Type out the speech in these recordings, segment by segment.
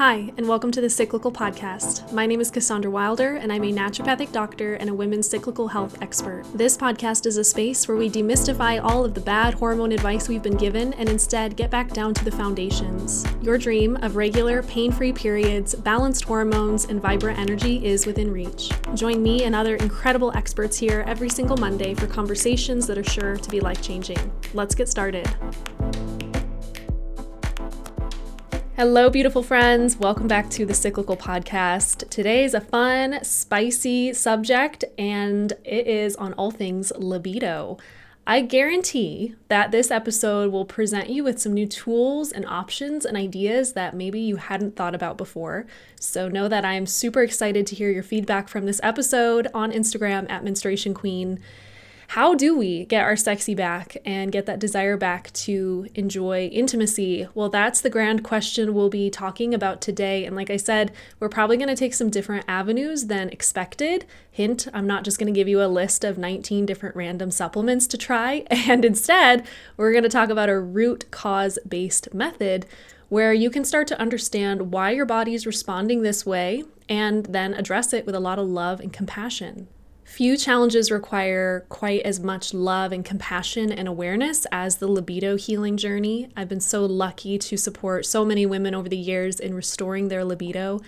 Hi, and welcome to the Cyclical Podcast. My name is Cassandra Wilder, and I'm a naturopathic doctor and a women's cyclical health expert. This podcast is a space where we demystify all of the bad hormone advice we've been given and instead get back down to the foundations. Your dream of regular, pain free periods, balanced hormones, and vibrant energy is within reach. Join me and other incredible experts here every single Monday for conversations that are sure to be life changing. Let's get started. Hello, beautiful friends. Welcome back to the Cyclical Podcast. Today is a fun, spicy subject, and it is on all things libido. I guarantee that this episode will present you with some new tools and options and ideas that maybe you hadn't thought about before. So, know that I'm super excited to hear your feedback from this episode on Instagram at Menstruation Queen how do we get our sexy back and get that desire back to enjoy intimacy? Well, that's the grand question we'll be talking about today. And like I said, we're probably going to take some different avenues than expected. Hint, I'm not just going to give you a list of 19 different random supplements to try. And instead, we're going to talk about a root cause based method where you can start to understand why your body is responding this way and then address it with a lot of love and compassion. Few challenges require quite as much love and compassion and awareness as the libido healing journey. I've been so lucky to support so many women over the years in restoring their libido.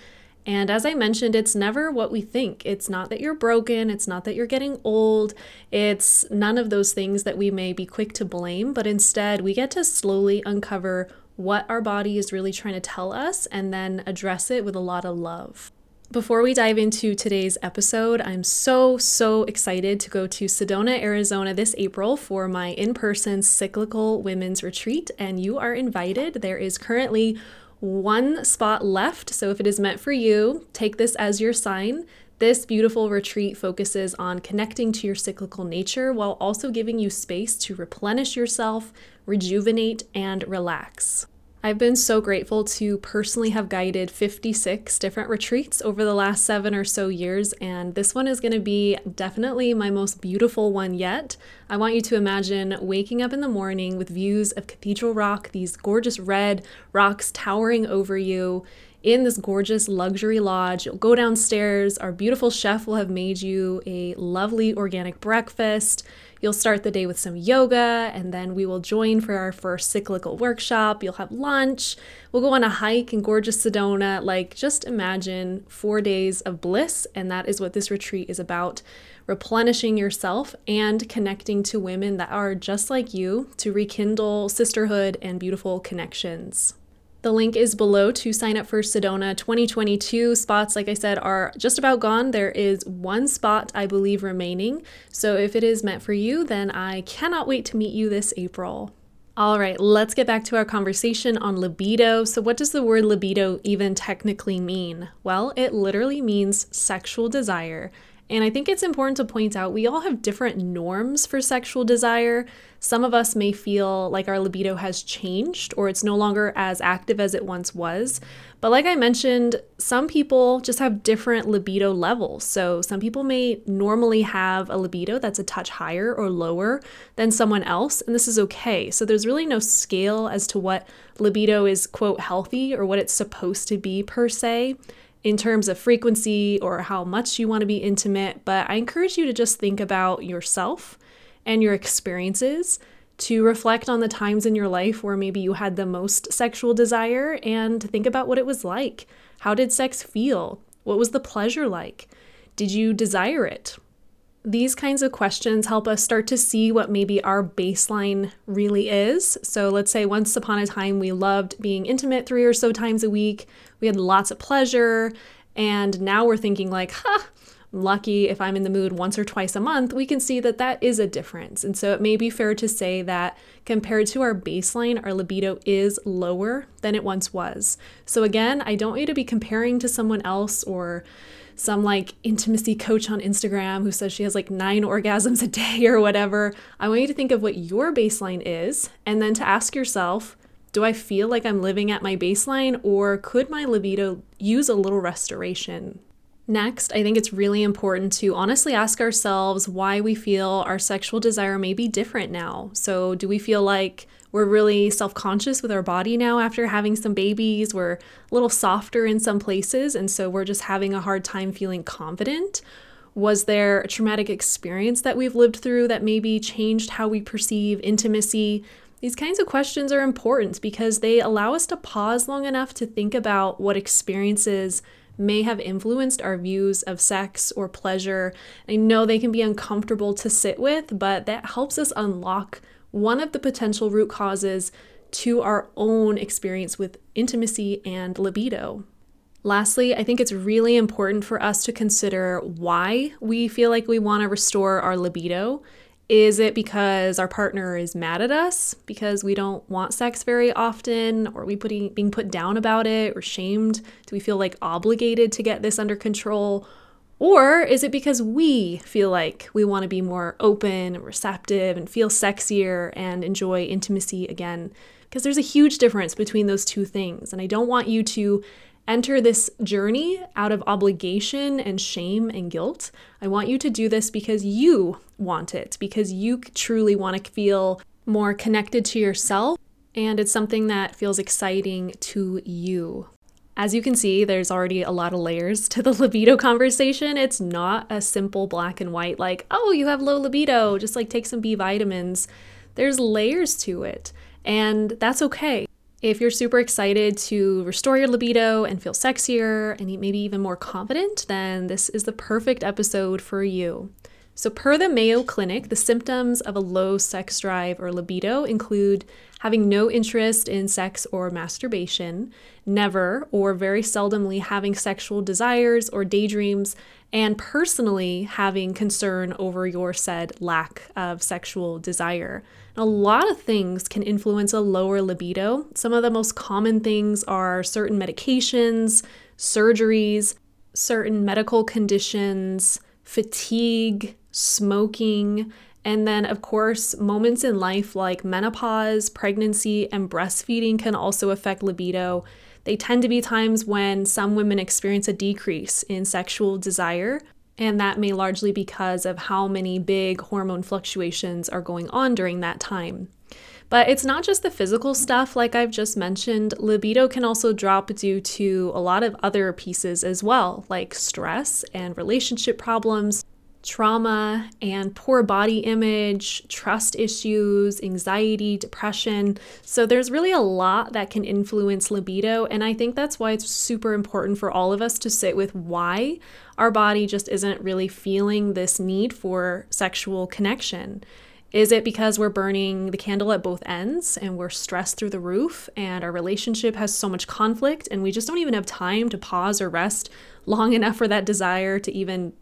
And as I mentioned, it's never what we think. It's not that you're broken, it's not that you're getting old, it's none of those things that we may be quick to blame, but instead we get to slowly uncover what our body is really trying to tell us and then address it with a lot of love. Before we dive into today's episode, I'm so, so excited to go to Sedona, Arizona this April for my in person cyclical women's retreat, and you are invited. There is currently one spot left, so if it is meant for you, take this as your sign. This beautiful retreat focuses on connecting to your cyclical nature while also giving you space to replenish yourself, rejuvenate, and relax. I've been so grateful to personally have guided 56 different retreats over the last seven or so years, and this one is going to be definitely my most beautiful one yet. I want you to imagine waking up in the morning with views of Cathedral Rock, these gorgeous red rocks towering over you in this gorgeous luxury lodge. You'll go downstairs. Our beautiful chef will have made you a lovely organic breakfast. You'll start the day with some yoga, and then we will join for our first cyclical workshop. You'll have lunch. We'll go on a hike in gorgeous Sedona. Like, just imagine four days of bliss, and that is what this retreat is about replenishing yourself and connecting to women that are just like you to rekindle sisterhood and beautiful connections. The link is below to sign up for Sedona 2022. Spots, like I said, are just about gone. There is one spot, I believe, remaining. So if it is meant for you, then I cannot wait to meet you this April. All right, let's get back to our conversation on libido. So, what does the word libido even technically mean? Well, it literally means sexual desire. And I think it's important to point out we all have different norms for sexual desire. Some of us may feel like our libido has changed or it's no longer as active as it once was. But like I mentioned, some people just have different libido levels. So some people may normally have a libido that's a touch higher or lower than someone else, and this is okay. So there's really no scale as to what libido is, quote, healthy or what it's supposed to be per se in terms of frequency or how much you want to be intimate, but I encourage you to just think about yourself and your experiences to reflect on the times in your life where maybe you had the most sexual desire and think about what it was like. How did sex feel? What was the pleasure like? Did you desire it? These kinds of questions help us start to see what maybe our baseline really is. So, let's say once upon a time we loved being intimate three or so times a week, we had lots of pleasure, and now we're thinking, like, huh, lucky if I'm in the mood once or twice a month, we can see that that is a difference. And so, it may be fair to say that compared to our baseline, our libido is lower than it once was. So, again, I don't want you to be comparing to someone else or some like intimacy coach on Instagram who says she has like nine orgasms a day or whatever. I want you to think of what your baseline is and then to ask yourself, do I feel like I'm living at my baseline or could my libido use a little restoration? Next, I think it's really important to honestly ask ourselves why we feel our sexual desire may be different now. So, do we feel like We're really self conscious with our body now after having some babies. We're a little softer in some places, and so we're just having a hard time feeling confident. Was there a traumatic experience that we've lived through that maybe changed how we perceive intimacy? These kinds of questions are important because they allow us to pause long enough to think about what experiences may have influenced our views of sex or pleasure. I know they can be uncomfortable to sit with, but that helps us unlock one of the potential root causes to our own experience with intimacy and libido. Lastly, I think it's really important for us to consider why we feel like we want to restore our libido. Is it because our partner is mad at us because we don't want sex very often? Or are we putting, being put down about it or shamed? Do we feel like obligated to get this under control? Or is it because we feel like we want to be more open and receptive and feel sexier and enjoy intimacy again? Because there's a huge difference between those two things. And I don't want you to enter this journey out of obligation and shame and guilt. I want you to do this because you want it, because you truly want to feel more connected to yourself, and it's something that feels exciting to you. As you can see, there's already a lot of layers to the libido conversation. It's not a simple black and white, like, oh, you have low libido, just like take some B vitamins. There's layers to it, and that's okay. If you're super excited to restore your libido and feel sexier and maybe even more confident, then this is the perfect episode for you. So, per the Mayo Clinic, the symptoms of a low sex drive or libido include having no interest in sex or masturbation, never or very seldomly having sexual desires or daydreams, and personally having concern over your said lack of sexual desire. A lot of things can influence a lower libido. Some of the most common things are certain medications, surgeries, certain medical conditions, fatigue, smoking, and then, of course, moments in life like menopause, pregnancy, and breastfeeding can also affect libido. They tend to be times when some women experience a decrease in sexual desire, and that may largely because of how many big hormone fluctuations are going on during that time. But it's not just the physical stuff, like I've just mentioned. Libido can also drop due to a lot of other pieces as well, like stress and relationship problems, trauma and poor body image, trust issues, anxiety, depression. So there's really a lot that can influence libido. And I think that's why it's super important for all of us to sit with why our body just isn't really feeling this need for sexual connection. Is it because we're burning the candle at both ends and we're stressed through the roof and our relationship has so much conflict and we just don't even have time to pause or rest long enough for that desire to even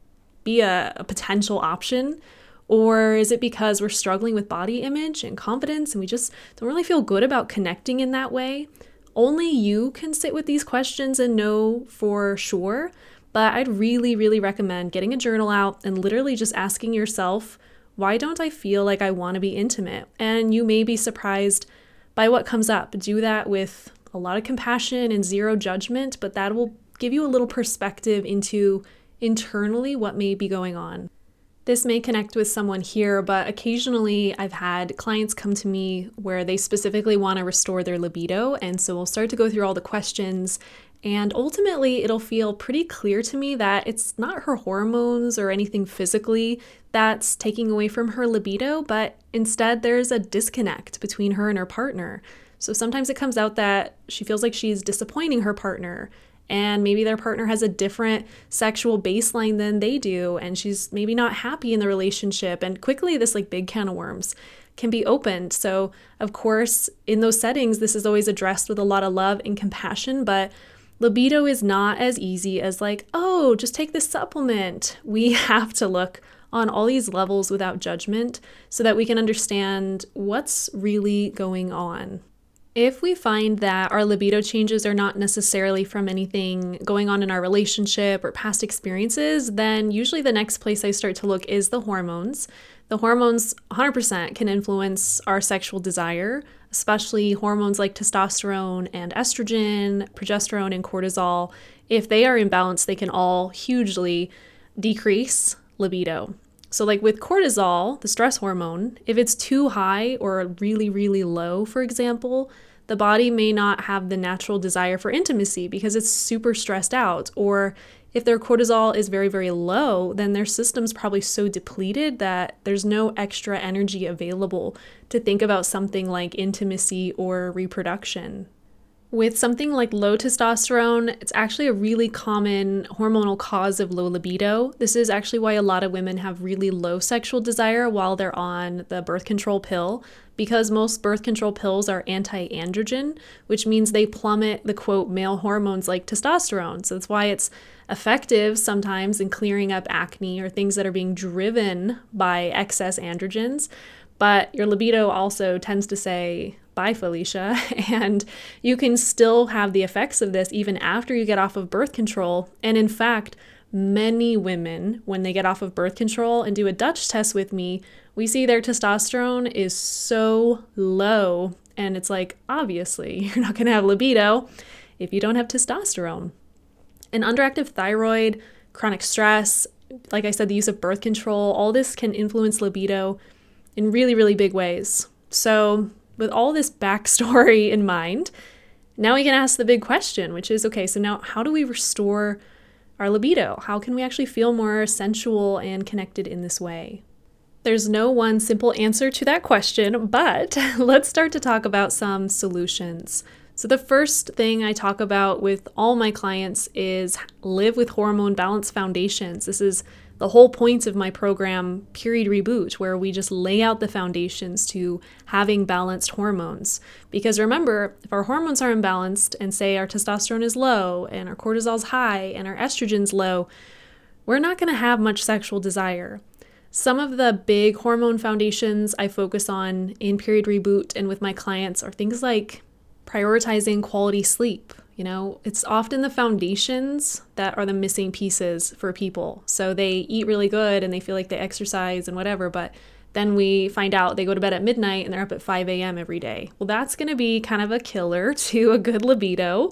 be a, a potential option? Or is it because we're struggling with body image and confidence and we just don't really feel good about connecting in that way? Only you can sit with these questions and know for sure. But I'd really, really recommend getting a journal out and literally just asking yourself, why don't I feel like I want to be intimate? And you may be surprised by what comes up. Do that with a lot of compassion and zero judgment, but that will give you a little perspective into internally what may be going on. This may connect with someone here, but occasionally I've had clients come to me where they specifically want to restore their libido. And so we'll start to go through all the questions. And ultimately, it'll feel pretty clear to me that it's not her hormones or anything physically that's taking away from her libido, but instead there's a disconnect between her and her partner. So sometimes it comes out that she feels like she's disappointing her partner and maybe their partner has a different sexual baseline than they do and she's maybe not happy in the relationship and quickly this like big can of worms can be opened so of course in those settings this is always addressed with a lot of love and compassion but libido is not as easy as like oh just take this supplement. We have to look on all these levels without judgment so that we can understand what's really going on if we find that our libido changes are not necessarily from anything going on in our relationship or past experiences, then usually the next place I start to look is the hormones. The hormones 100% can influence our sexual desire, especially hormones like testosterone and estrogen, progesterone, and cortisol. If they are imbalanced, they can all hugely decrease libido. So, like with cortisol, the stress hormone, if it's too high or really, really low, for example, the body may not have the natural desire for intimacy because it's super stressed out. Or if their cortisol is very, very low, then their system's probably so depleted that there's no extra energy available to think about something like intimacy or reproduction. With something like low testosterone, it's actually a really common hormonal cause of low libido. This is actually why a lot of women have really low sexual desire while they're on the birth control pill, because most birth control pills are anti androgen, which means they plummet the quote male hormones like testosterone. So that's why it's effective sometimes in clearing up acne or things that are being driven by excess androgens. But your libido also tends to say, bye, Felicia. And you can still have the effects of this even after you get off of birth control. And in fact, many women, when they get off of birth control and do a Dutch test with me, we see their testosterone is so low. And it's like, obviously, you're not going to have libido if you don't have testosterone. An underactive thyroid, chronic stress, like I said, the use of birth control, all this can influence libido in really, really big ways. So, with all this backstory in mind, now we can ask the big question, which is okay, so now how do we restore our libido? How can we actually feel more sensual and connected in this way? There's no one simple answer to that question, but let's start to talk about some solutions. So, the first thing I talk about with all my clients is live with hormone balance foundations. This is the whole points of my program, Period Reboot, where we just lay out the foundations to having balanced hormones. Because remember, if our hormones are imbalanced and say our testosterone is low and our cortisol's high and our estrogen's low, we're not going to have much sexual desire. Some of the big hormone foundations I focus on in Period Reboot and with my clients are things like prioritizing quality sleep, you know, it's often the foundations that are the missing pieces for people. So they eat really good and they feel like they exercise and whatever, but then we find out they go to bed at midnight and they're up at 5 a.m. every day. Well, that's going to be kind of a killer to a good libido.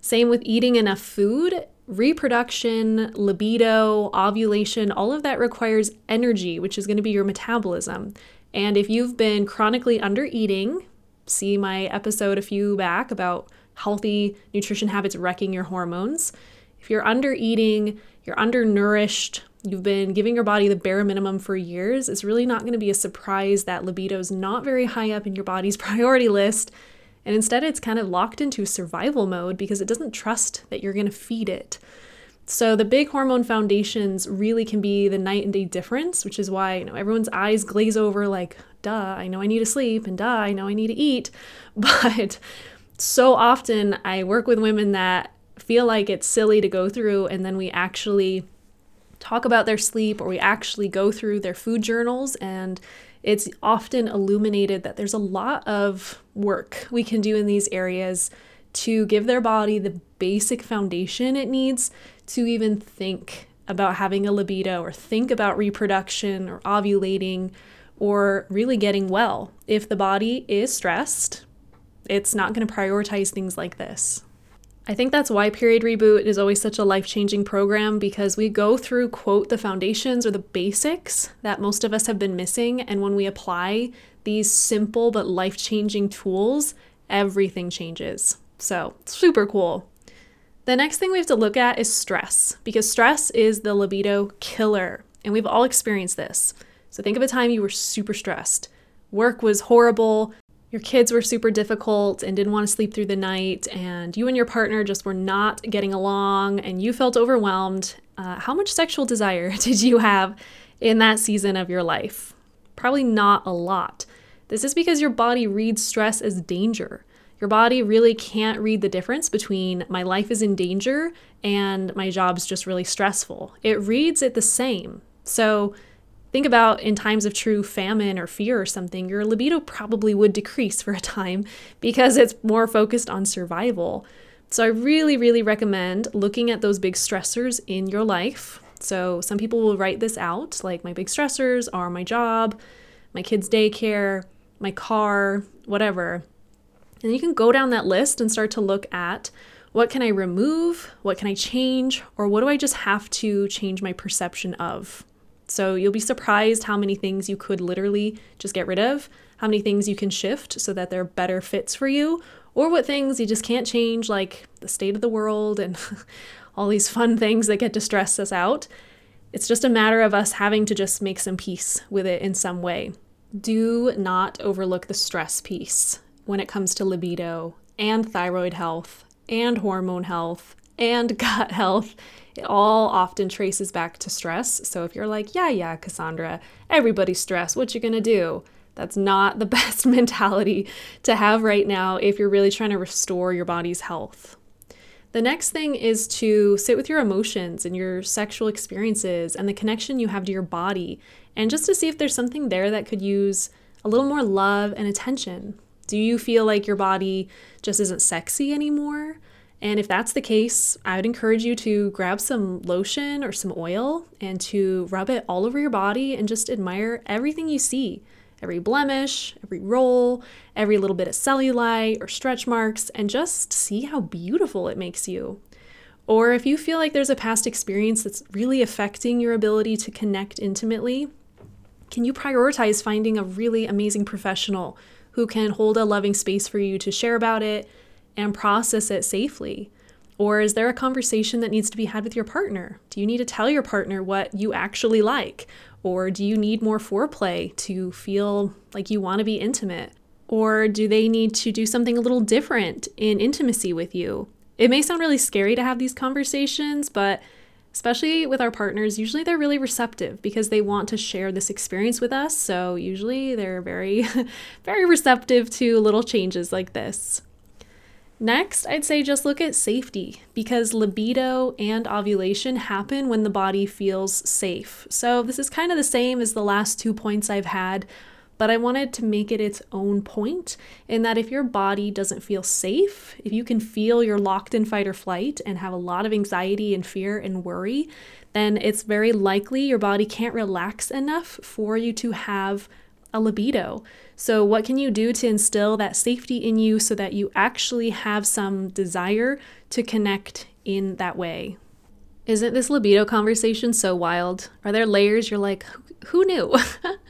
Same with eating enough food. Reproduction, libido, ovulation, all of that requires energy, which is going to be your metabolism. And if you've been chronically under eating, see my episode a few back about healthy nutrition habits wrecking your hormones. If you're under eating, you're undernourished, you've been giving your body the bare minimum for years, it's really not going to be a surprise that libido is not very high up in your body's priority list. And instead, it's kind of locked into survival mode because it doesn't trust that you're going to feed it. So the big hormone foundations really can be the night and day difference, which is why you know everyone's eyes glaze over like, duh, I know I need to sleep and duh, I know I need to eat. But so often I work with women that feel like it's silly to go through, and then we actually talk about their sleep or we actually go through their food journals and it's often illuminated that there's a lot of work we can do in these areas to give their body the basic foundation it needs to even think about having a libido or think about reproduction or ovulating or really getting well. If the body is stressed, it's not going to prioritize things like this. I think that's why Period Reboot is always such a life changing program because we go through, quote, the foundations or the basics that most of us have been missing. And when we apply these simple but life changing tools, everything changes. So, super cool. The next thing we have to look at is stress because stress is the libido killer. And we've all experienced this. So, think of a time you were super stressed. Work was horrible, your kids were super difficult and didn't want to sleep through the night, and you and your partner just were not getting along, and you felt overwhelmed, uh, how much sexual desire did you have in that season of your life? Probably not a lot. This is because your body reads stress as danger. Your body really can't read the difference between my life is in danger and my job's just really stressful. It reads it the same. So, Think about in times of true famine or fear or something, your libido probably would decrease for a time because it's more focused on survival. So I really, really recommend looking at those big stressors in your life. So some people will write this out, like my big stressors are my job, my kids' daycare, my car, whatever. And you can go down that list and start to look at what can I remove, what can I change, or what do I just have to change my perception of? So you'll be surprised how many things you could literally just get rid of, how many things you can shift so that they're better fits for you, or what things you just can't change, like the state of the world and all these fun things that get to stress us out. It's just a matter of us having to just make some peace with it in some way. Do not overlook the stress piece when it comes to libido and thyroid health and hormone health and gut health. It all often traces back to stress. So if you're like, yeah, yeah, Cassandra, everybody's stressed, what you gonna do? That's not the best mentality to have right now if you're really trying to restore your body's health. The next thing is to sit with your emotions and your sexual experiences and the connection you have to your body, and just to see if there's something there that could use a little more love and attention. Do you feel like your body just isn't sexy anymore? And if that's the case, I would encourage you to grab some lotion or some oil and to rub it all over your body and just admire everything you see every blemish, every roll, every little bit of cellulite or stretch marks, and just see how beautiful it makes you. Or if you feel like there's a past experience that's really affecting your ability to connect intimately, can you prioritize finding a really amazing professional who can hold a loving space for you to share about it and process it safely? Or is there a conversation that needs to be had with your partner? Do you need to tell your partner what you actually like? Or do you need more foreplay to feel like you want to be intimate? Or do they need to do something a little different in intimacy with you? It may sound really scary to have these conversations, but especially with our partners, usually they're really receptive because they want to share this experience with us. So usually they're very, very receptive to little changes like this. Next, I'd say just look at safety because libido and ovulation happen when the body feels safe. So, this is kind of the same as the last two points I've had, but I wanted to make it its own point in that if your body doesn't feel safe, if you can feel you're locked in fight or flight and have a lot of anxiety and fear and worry, then it's very likely your body can't relax enough for you to have a libido. So, what can you do to instill that safety in you so that you actually have some desire to connect in that way? Isn't this libido conversation so wild? Are there layers you're like, who knew?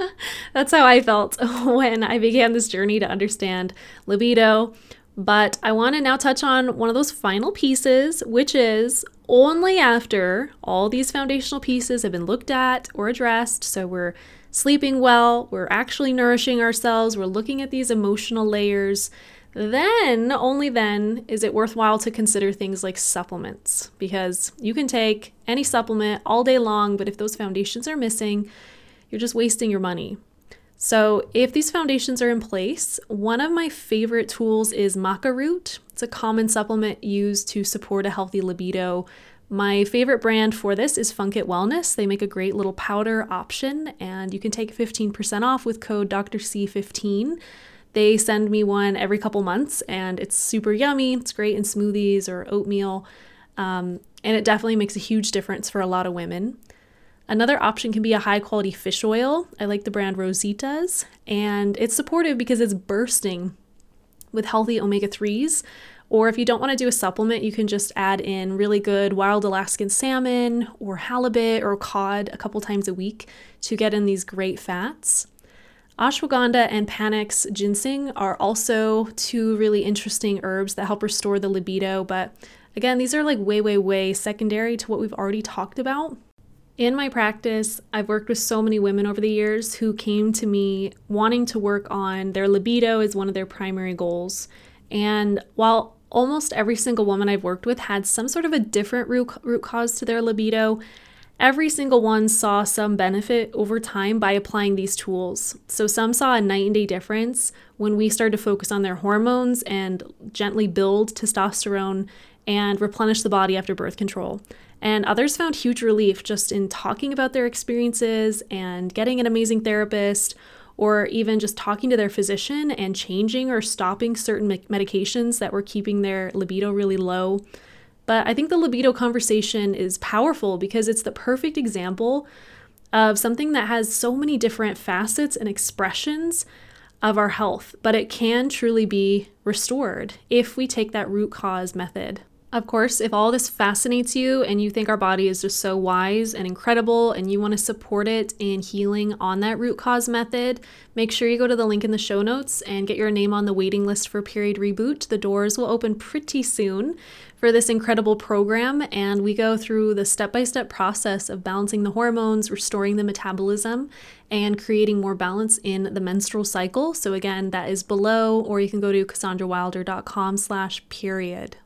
That's how I felt when I began this journey to understand libido. But I want to now touch on one of those final pieces, which is only after all these foundational pieces have been looked at or addressed. So we're sleeping well, we're actually nourishing ourselves, we're looking at these emotional layers, then, only then, is it worthwhile to consider things like supplements because you can take any supplement all day long, but if those foundations are missing, you're just wasting your money. So, if these foundations are in place, one of my favorite tools is maca root. It's a common supplement used to support a healthy libido my favorite brand for this is Funkit Wellness. They make a great little powder option, and you can take 15% off with code Dr. C15. They send me one every couple months, and it's super yummy. It's great in smoothies or oatmeal, um, and it definitely makes a huge difference for a lot of women. Another option can be a high quality fish oil. I like the brand Rosita's, and it's supportive because it's bursting with healthy omega 3s or if you don't want to do a supplement, you can just add in really good wild Alaskan salmon or halibut or cod a couple times a week to get in these great fats. Ashwagandha and Panax ginseng are also two really interesting herbs that help restore the libido, but again, these are like way, way, way secondary to what we've already talked about. In my practice, I've worked with so many women over the years who came to me wanting to work on their libido as one of their primary goals. And while almost every single woman I've worked with had some sort of a different root, root cause to their libido. Every single one saw some benefit over time by applying these tools. So, some saw a night and day difference when we started to focus on their hormones and gently build testosterone and replenish the body after birth control. And others found huge relief just in talking about their experiences and getting an amazing therapist or even just talking to their physician and changing or stopping certain medications that were keeping their libido really low. But I think the libido conversation is powerful because it's the perfect example of something that has so many different facets and expressions of our health, but it can truly be restored if we take that root cause method. Of course, if all this fascinates you and you think our body is just so wise and incredible and you want to support it in healing on that root cause method, make sure you go to the link in the show notes and get your name on the waiting list for Period Reboot. The doors will open pretty soon for this incredible program, and we go through the step by step process of balancing the hormones, restoring the metabolism, and creating more balance in the menstrual cycle. So again, that is below, or you can go to cassandrawilder.com slash period.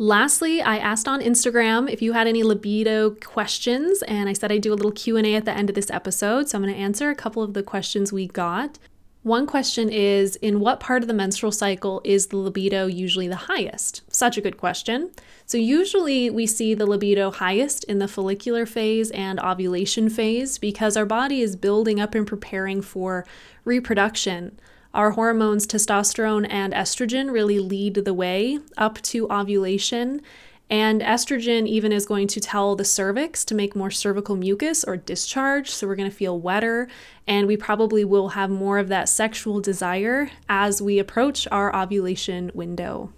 Lastly, I asked on Instagram if you had any libido questions, and I said I'd do a little Q&A at the end of this episode, so I'm going to answer a couple of the questions we got. One question is In what part of the menstrual cycle is the libido usually the highest? Such a good question. So, usually we see the libido highest in the follicular phase and ovulation phase because our body is building up and preparing for reproduction. Our hormones, testosterone and estrogen, really lead the way up to ovulation. And estrogen even is going to tell the cervix to make more cervical mucus or discharge. So we're going to feel wetter. And we probably will have more of that sexual desire as we approach our ovulation window.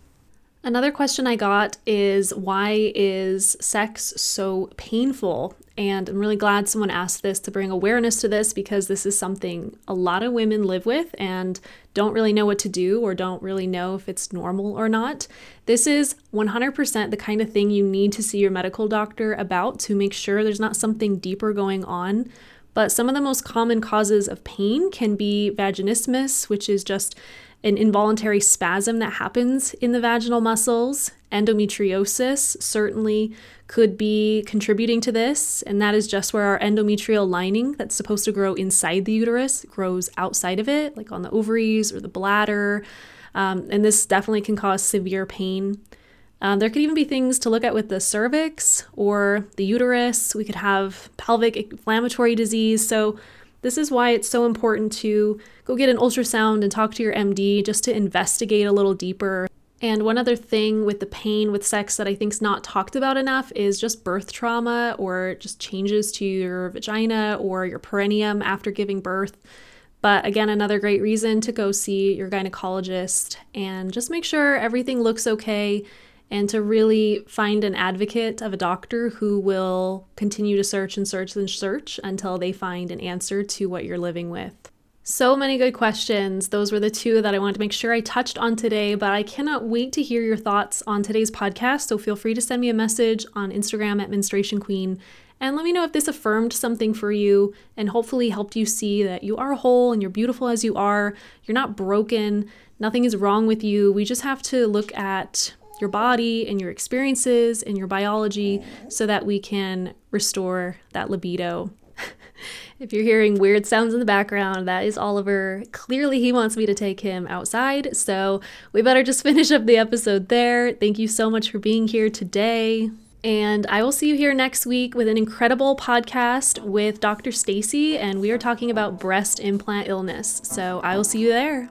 Another question I got is why is sex so painful? And I'm really glad someone asked this to bring awareness to this because this is something a lot of women live with and don't really know what to do or don't really know if it's normal or not. This is 100% the kind of thing you need to see your medical doctor about to make sure there's not something deeper going on. But some of the most common causes of pain can be vaginismus, which is just an involuntary spasm that happens in the vaginal muscles. Endometriosis certainly could be contributing to this, and that is just where our endometrial lining that's supposed to grow inside the uterus grows outside of it, like on the ovaries or the bladder. Um, and this definitely can cause severe pain. Um, there could even be things to look at with the cervix or the uterus. We could have pelvic inflammatory disease. So, this is why it's so important to go get an ultrasound and talk to your MD just to investigate a little deeper. And one other thing with the pain with sex that I think is not talked about enough is just birth trauma or just changes to your vagina or your perineum after giving birth. But again, another great reason to go see your gynecologist and just make sure everything looks okay and to really find an advocate of a doctor who will continue to search and search and search until they find an answer to what you're living with. So many good questions. Those were the two that I wanted to make sure I touched on today, but I cannot wait to hear your thoughts on today's podcast. So feel free to send me a message on Instagram at Menstruation Queen and let me know if this affirmed something for you and hopefully helped you see that you are whole and you're beautiful as you are. You're not broken. Nothing is wrong with you. We just have to look at your body and your experiences and your biology so that we can restore that libido. if you're hearing weird sounds in the background, that is Oliver. Clearly, he wants me to take him outside, so we better just finish up the episode there. Thank you so much for being here today. And I will see you here next week with an incredible podcast with Dr. Stacy, and we are talking about breast implant illness. So I will see you there.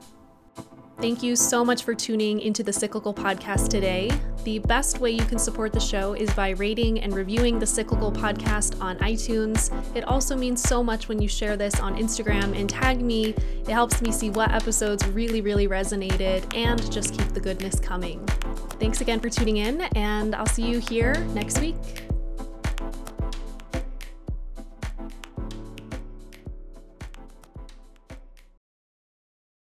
Thank you so much for tuning into the Cyclical Podcast today. The best way you can support the show is by rating and reviewing the Cyclical Podcast on iTunes. It also means so much when you share this on Instagram and tag me. It helps me see what episodes really, really resonated and just keep the goodness coming. Thanks again for tuning in, and I'll see you here next week.